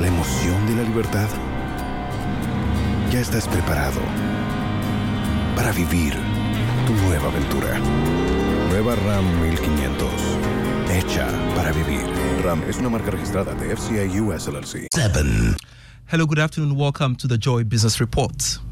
¿La emoción de la libertad? Ya estás preparado para vivir tu nueva aventura. Nueva RAM 1500. Hecha para vivir. RAM es una marca registrada de FCI US LLC. 7. Hello, good afternoon. Welcome to the Joy Business Report.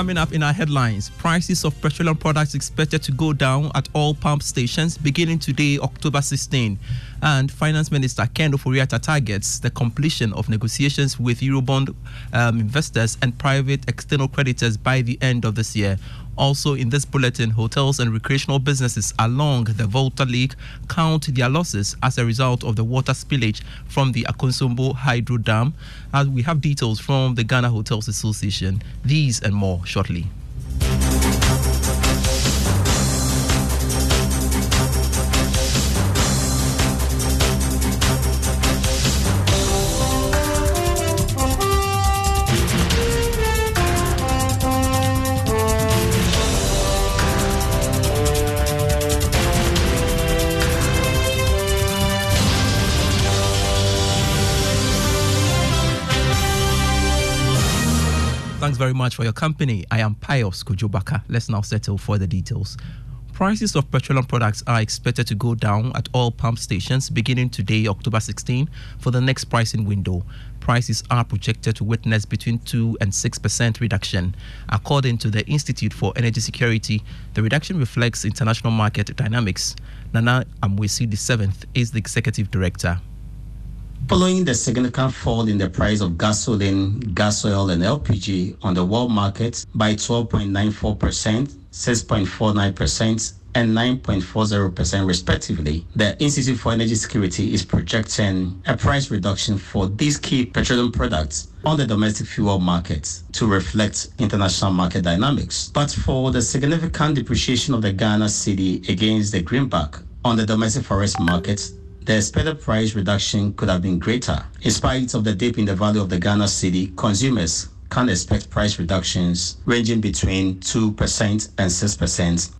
Coming up in our headlines, prices of petroleum products expected to go down at all pump stations beginning today, October 16. And Finance Minister Ken Ofori-Atta targets the completion of negotiations with Eurobond um, investors and private external creditors by the end of this year. Also, in this bulletin, hotels and recreational businesses along the Volta Lake count their losses as a result of the water spillage from the Akosombo Hydro Dam. As we have details from the Ghana Hotels Association. These and more shortly. Very much for your company. I am Pius Kujubaka. Let's now settle for the details. Prices of petroleum products are expected to go down at all pump stations beginning today, October 16, for the next pricing window. Prices are projected to witness between 2 and 6% reduction. According to the Institute for Energy Security, the reduction reflects international market dynamics. Nana Amoasi the seventh, is the executive director. Following the significant fall in the price of gasoline, gas oil, and LPG on the world market by 12.94%, 6.49%, and 9.40% respectively, the Institute for Energy Security is projecting a price reduction for these key petroleum products on the domestic fuel market to reflect international market dynamics. But for the significant depreciation of the Ghana cedi against the greenback on the domestic forex market, the expected price reduction could have been greater. In spite of the dip in the value of the Ghana cedi, consumers can expect price reductions ranging between 2% and 6%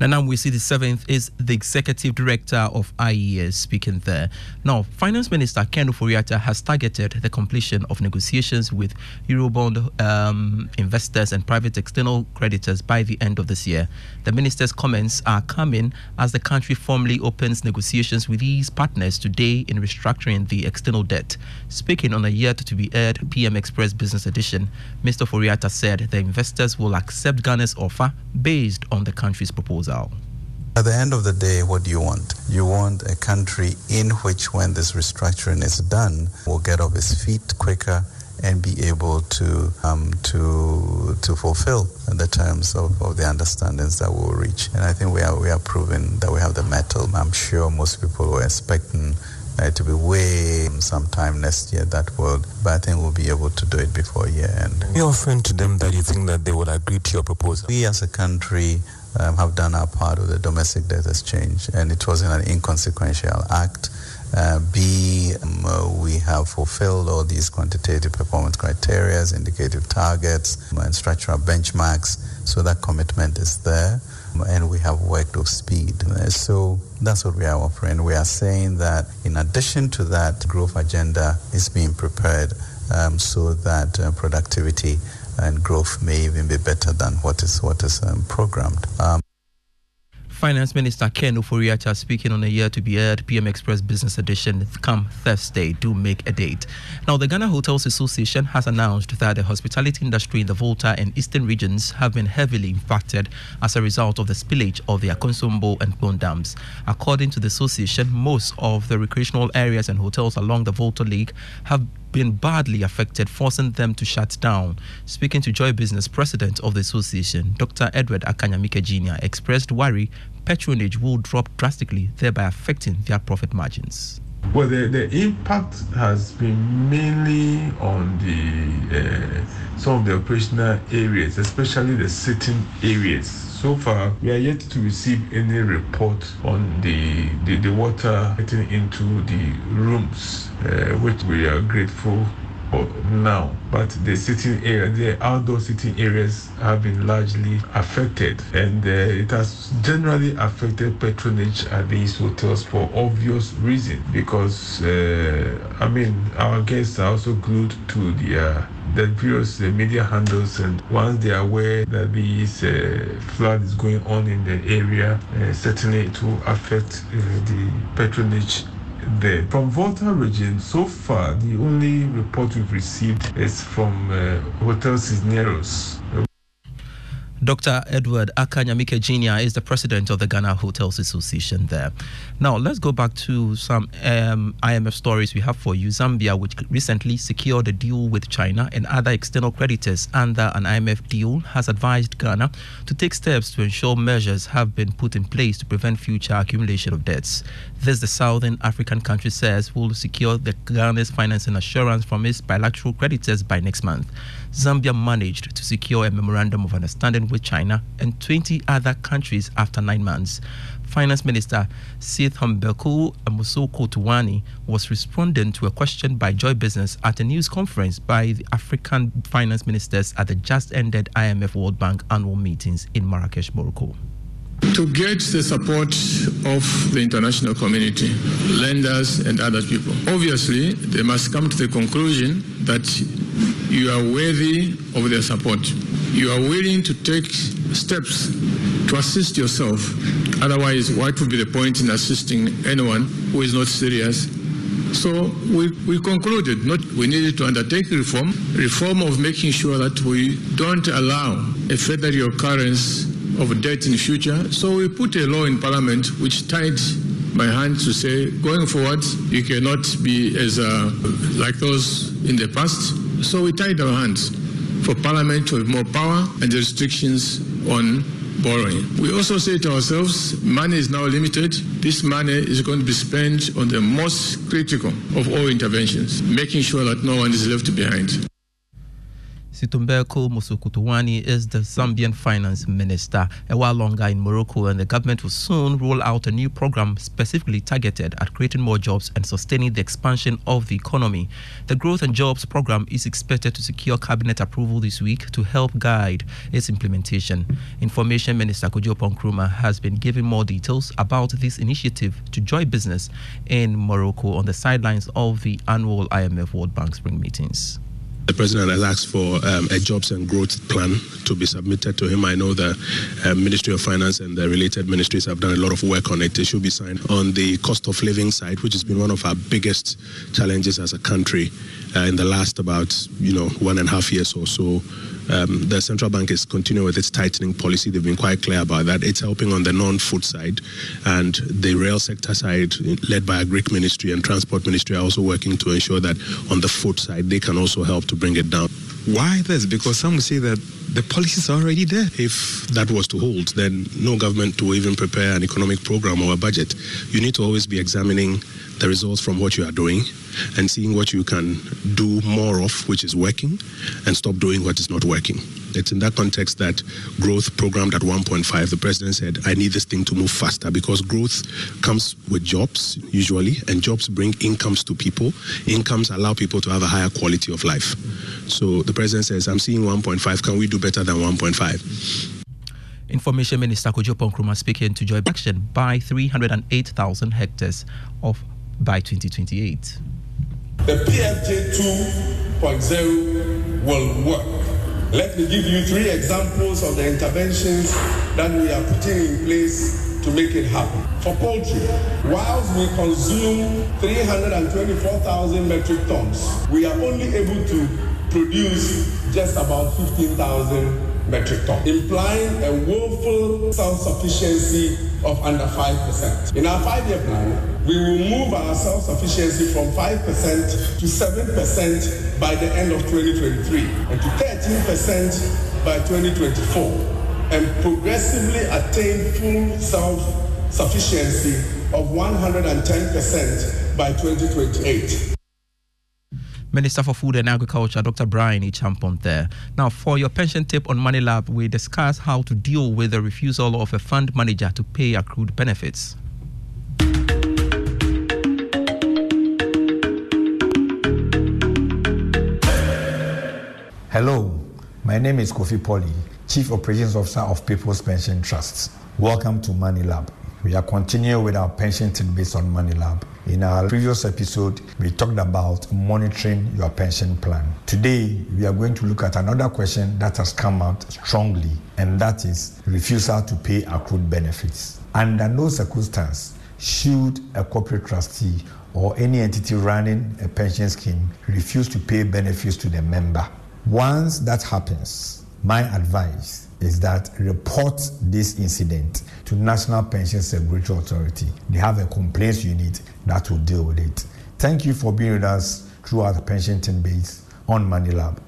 Nana Amoasi the seventh is the executive director of IES speaking there. Now, Finance Minister Ken Ofori-Atta has targeted the completion of negotiations with Eurobond um, investors and private external creditors by the end of this year. The minister's comments are coming as the country formally opens negotiations with these partners today in restructuring the external debt. Speaking on a yet to be aired PM Express Business Edition, Mr. Ofori-Atta said the investors will accept Ghana's offer based on the country's proposal. At the end of the day, what do you want? You want a country in which, when this restructuring is done, will get off its feet quicker and be able to um, to to fulfill the terms of, of the understandings that we'll reach. And I think we are we are proving that we have the mettle. I'm sure most people were expecting uh, to be way sometime next year that world, but I think we'll be able to do it before year end. You're offering to them that you think that they will agree to your proposal. We as a country um, have done our part of the domestic debt exchange, and it wasn't an inconsequential act. Uh, B, um, uh, we have fulfilled all these quantitative performance criteria, indicative targets, and structural benchmarks, so that commitment is there, and we have worked with speed. So that's what we are offering. We are saying that in addition to that, growth agenda is being prepared um, so that uh, productivity and growth may even be better than what is what is um, programmed. Um, Finance Minister Ken Ofori-Atta speaking on a year to be aired PM Express Business Edition come Thursday. Do make a date. Now, the Ghana Hotels Association has announced that the hospitality industry in the Volta and Eastern regions have been heavily impacted as a result of the spillage of the Akosombo and Kpong dams. According to the association, most of the recreational areas and hotels along the Volta Lake have been badly affected, forcing them to shut down. Speaking to Joy Business, president of the association, Dr. Edward Ackah-Nyamike Jr. expressed worry patronage will drop drastically, thereby affecting their profit margins. Well, the, the impact has been mainly on the uh, some of the operational areas, especially the sitting areas. So far, we are yet to receive any report on the the, the water getting into the rooms, uh, which we are grateful now, but the sitting area, the outdoor sitting areas have been largely affected, and uh, it has generally affected patronage at these hotels for obvious reasons. Because uh, I mean, our guests are also glued to the uh, the various uh, media handles, and once they are aware that this uh, flood is going on in the area, uh, certainly it will affect the patronage there. From Volta region, so far, the only report we've received is from uh, Hotel Cisneros. Dr. Edward Ackah-Nyamike Jr. is the president of the Ghana Hotels Association there. Now, let's go back to some um, IMF stories we have for you. Zambia, which recently secured a deal with China and other external creditors under an IMF deal, has advised Ghana to take steps to ensure measures have been put in place to prevent future accumulation of debts. This, the Southern African country says, will secure the Ghana's financing assurance from its bilateral creditors by next month. Zambia managed to secure a memorandum of understanding with China and 20 other countries after nine months. Finance Minister Sith Humbeku Musoko Tuwani was responding to a question by Joy Business at a news conference by the African finance ministers at the just ended IMF World Bank annual meetings in Marrakesh, Morocco. To get the support of the international community, lenders, and other people, obviously they must come to the conclusion that you are worthy of their support. You are willing to take steps to assist yourself. Otherwise, what would be the point in assisting anyone who is not serious? So we, we concluded not we needed to undertake reform, reform of making sure that we don't allow a further reoccurrence of debt in the future. So we put a law in Parliament which tied my hands to say, going forward, you cannot be as uh, like those in the past. So we tied our hands for Parliament to have more power and the restrictions on borrowing. We also say to ourselves, money is now limited. This money is going to be spent on the most critical of all interventions, making sure that no one is left behind. Situmbeko Musokotwane is the Zambian finance minister. A while longer in Morocco, and the government will soon roll out a new program specifically targeted at creating more jobs and sustaining the expansion of the economy. The Growth and Jobs program is expected to secure cabinet approval this week to help guide its implementation. Information Minister Kojo Nkrumah has been giving more details about this initiative to Joy Business in Morocco on the sidelines of the annual IMF World Bank Spring meetings. The president has asked for um, a jobs and growth plan to be submitted to him. I know the uh, Ministry of Finance and the related ministries have done a lot of work on it. It should be signed on the cost of living side, which has been one of our biggest challenges as a country uh, in the last about you know one and a half years or so. Um, the central bank is continuing with its tightening policy. They've been quite clear about that. It's helping on the non-food side, and the real sector side, led by Agric ministry and transport ministry, are also working to ensure that on the food side they can also help to bring it down. Why this? Because some say that the policies are already there. If that was to hold, then no government will even prepare an economic program or a budget. You need to always be examining the results from what you are doing and seeing what you can do more of, which is working, and stop doing what is not working. It's in that context that growth programmed at 1.5, the president said, I need this thing to move faster because growth comes with jobs, usually, and jobs bring incomes to people. Incomes allow people to have a higher quality of life. So the president says, I'm seeing 1.5. Can we do better than 1.5? Information Minister Kojo Nkrumah speaking to Joy Action by 308,000 hectares of by 2028. The PFJ 2.0 will work. Let me give you three examples of the interventions that we are putting in place to make it happen. For poultry, whilst we consume 324,000 metric tons, we are only able to produce just about 15,000 metric tons, implying a woeful self-sufficiency of under 5%. In our five-year plan, we will move our self-sufficiency from 5% to 7% by the end of 2023 and to 13% by 2024 and progressively attain full self-sufficiency of 110% by 2028. Minister for Food and Agriculture, Dr. Brian E. Champon there. Now, for your pension tip on Money Lab, we discuss how to deal with the refusal of a fund manager to pay accrued benefits. Hello, my name is Kofi Polly, Chief Operations Officer of People's Pension Trusts. Welcome to Money Lab. We are continuing with our pension based on Money Lab. In our previous episode, we talked about monitoring your pension plan. Today, we are going to look at another question that has come out strongly, and that is refusal to pay accrued benefits. Under no circumstance should a corporate trustee or any entity running a pension scheme refuse to pay benefits to the member. Once that happens, my advice is that report this incident to National Pension Regulatory Authority. They have a complaints unit that will deal with it. Thank you for being with us throughout the pension team base on Money Lab.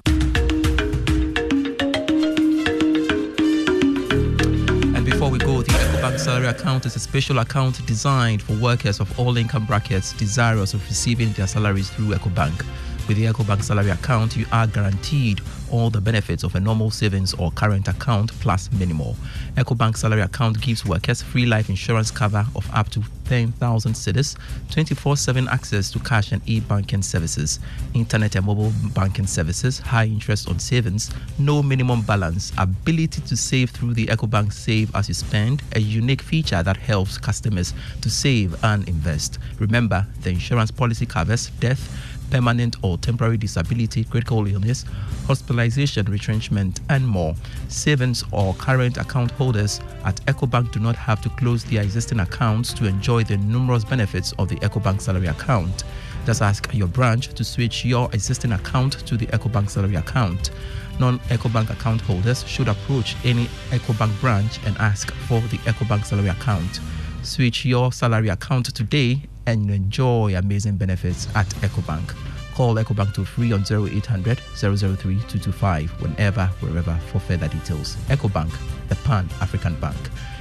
And before we go, the EcoBank salary account is a special account designed for workers of all income brackets desirous of receiving their salaries through EcoBank. With the EcoBank salary account, you are guaranteed all the benefits of a normal savings or current account plus many more. EcoBank salary account gives workers free life insurance cover of up to 10,000 cedis, 24/7 access to cash and e-banking services, internet and mobile banking services, high interest on savings, no minimum balance, ability to save through the EcoBank Save as you spend, a unique feature that helps customers to save and invest. Remember, the insurance policy covers death permanent or temporary disability, critical illness, hospitalization, retrenchment, and more. Savings or current account holders at EcoBank do not have to close their existing accounts to enjoy the numerous benefits of the EcoBank salary account. Just ask your branch to switch your existing account to the EcoBank salary account. Non EcoBank account holders should approach any EcoBank branch and ask for the EcoBank salary account. Switch your salary account today and enjoy amazing benefits at EcoBank. Call EcoBank to free on 0800 003 225 whenever, wherever for further details. EcoBank, the Pan African Bank.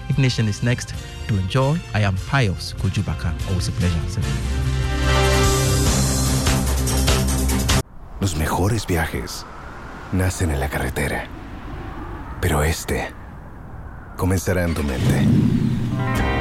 Ignition is next. To enjoy, I am Pius Kojubaka. Always a pleasure. Los mejores viajes nacen en la carretera, pero este comenzará en tu mente.